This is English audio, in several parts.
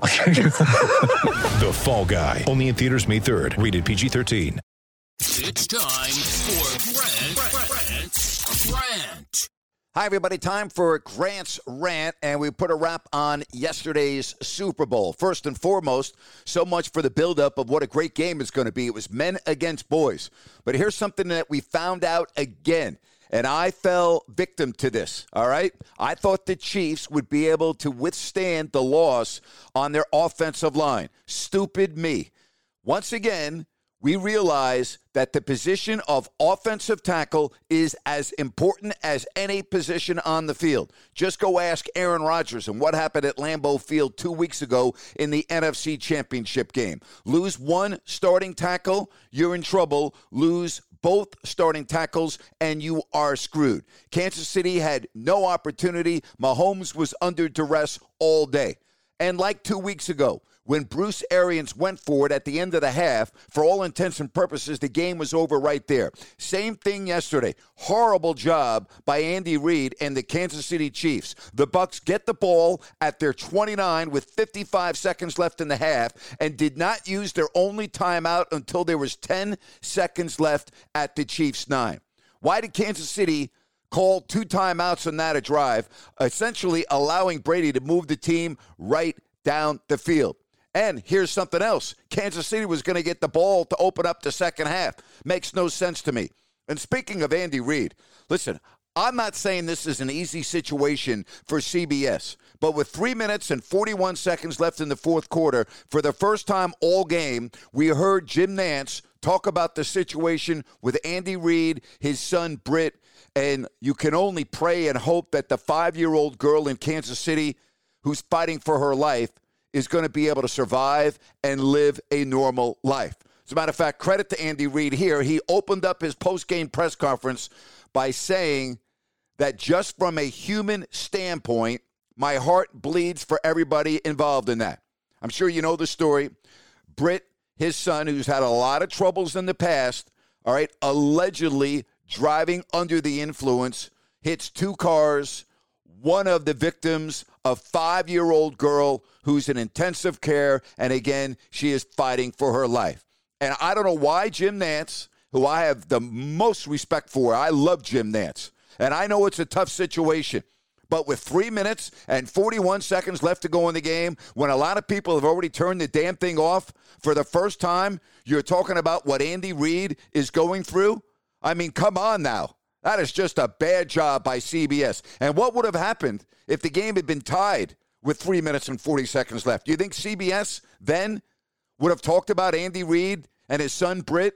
The Fall Guy. Only in theaters May 3rd. Rated PG-13. It's time for Grant, Grant's Rant. Hi, everybody. Time for Grant's Rant, and we put a wrap on yesterday's Super Bowl. First and foremost, so much for the buildup of what a great game is going to be. It was men against boys. But here's something that we found out again, and I fell victim to this, all right? I thought the Chiefs would be able to withstand the loss on their offensive line. Stupid me. Once again, we realize that the position of offensive tackle is as important as any position on the field. Just go ask Aaron Rodgers and what happened at Lambeau Field two weeks ago in the NFC Championship game. Lose one starting tackle, you're in trouble. Lose both starting tackles, and you are screwed. Kansas City had no opportunity. Mahomes was under duress all day. And like two weeks ago, when Bruce Arians went for it at the end of the half, for all intents and purposes, the game was over right there. Same thing yesterday. Horrible job by Andy Reid and the Kansas City Chiefs. The Bucks get the ball at their 29 with 55 seconds left in the half and did not use their only timeout until there was 10 seconds left at the Chiefs' 9. Why did Kansas City call two timeouts on that a drive, essentially allowing Brady to move the team right down the field? And here's something else Kansas City was going to get the ball to open up the second half. Makes no sense to me. And speaking of Andy Reid, listen, I'm not saying this is an easy situation for CBS, but with three minutes and 41 seconds left in the fourth quarter, for the first time all game, we heard Jim Nantz talk about the situation with Andy Reid, his son Britt, and you can only pray and hope that the five year old girl in Kansas City who's fighting for her life is going to be able to survive and live a normal life. As a matter of fact, credit to Andy Reid here. He opened up his post game press conference by saying that just from a human standpoint, my heart bleeds for everybody involved in that. I'm sure you know the story. Britt, his son, who's had a lot of troubles in the past, all right, allegedly driving under the influence, hits two cars. One of the victims, a five year old girl who's in intensive care. And again, she is fighting for her life. And I don't know why Jim Nantz, who I have the most respect for, I love Jim Nantz. And I know it's a tough situation. But with three minutes and 41 seconds left to go in the game, when a lot of people have already turned the damn thing off for the first time, you're talking about what Andy Reid is going through? I mean, come on now. That is just a bad job by CBS. And what would have happened if the game had been tied with three minutes and 40 seconds left? Do you think CBS then would have talked about Andy Reid and his son Britt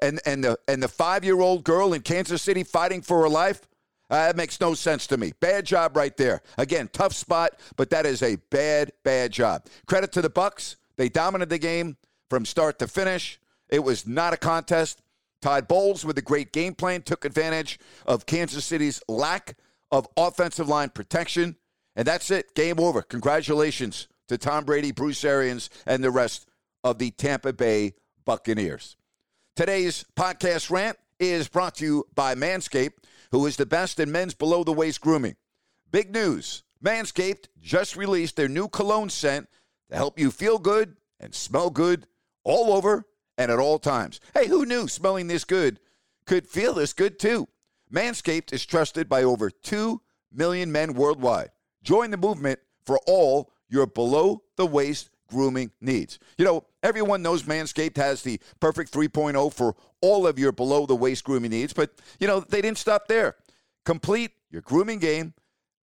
and, and the, and the five year old girl in Kansas City fighting for her life? Uh, that makes no sense to me. Bad job right there. Again, tough spot, but that is a bad, bad job. Credit to the Bucks. They dominated the game from start to finish. It was not a contest. Todd Bowles, with a great game plan, took advantage of Kansas City's lack of offensive line protection. And that's it. Game over. Congratulations to Tom Brady, Bruce Arians, and the rest of the Tampa Bay Buccaneers. Today's podcast rant is brought to you by Manscaped, who is the best in men's below the waist grooming. Big news Manscaped just released their new cologne scent to help you feel good and smell good all over and at all times. Hey, who knew smelling this good could feel this good too? Manscaped is trusted by over 2 million men worldwide. Join the movement for all your below the waist grooming needs. You know, everyone knows Manscaped has the perfect 3.0 for all of your below the waist grooming needs, but, you know, they didn't stop there. Complete your grooming game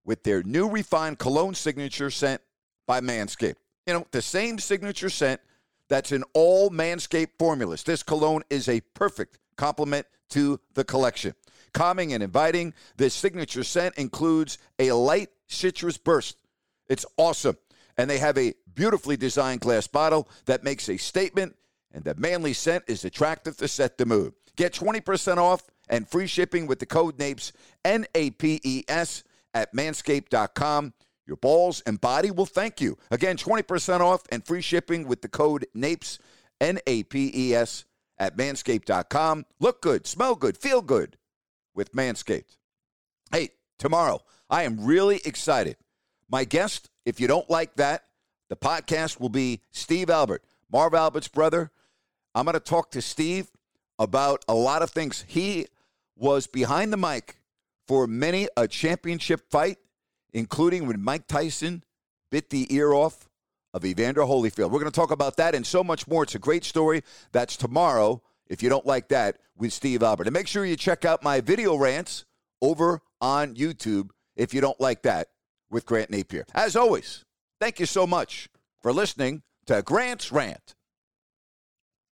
with their new refined cologne signature scent by Manscaped. You know, the same signature scent that's in all Manscaped formulas. This cologne is a perfect complement to the collection. Calming and inviting, this signature scent includes a light citrus burst. It's awesome. And they have a beautifully designed glass bottle that makes a statement, and the manly scent is attractive to set the mood. Get 20% off and free shipping with the code NAPES, N A P E S, at manscaped.com. Your balls and body will thank you. Again, 20% off and free shipping with the code NAPES, N A P E S, at manscaped.com. Look good, smell good, feel good with Manscaped. Hey, tomorrow, I am really excited. My guest, if you don't like that, the podcast will be Steve Albert, Marv Albert's brother. I'm going to talk to Steve about a lot of things. He was behind the mic for many a championship fight, including when Mike Tyson bit the ear off of Evander Holyfield. We're going to talk about that and so much more. It's a great story. That's tomorrow, if you don't like that, with Steve Albert. And make sure you check out my video rants over on YouTube if you don't like that with Grant Napear. As always, thank you so much for listening to Grant's Rant.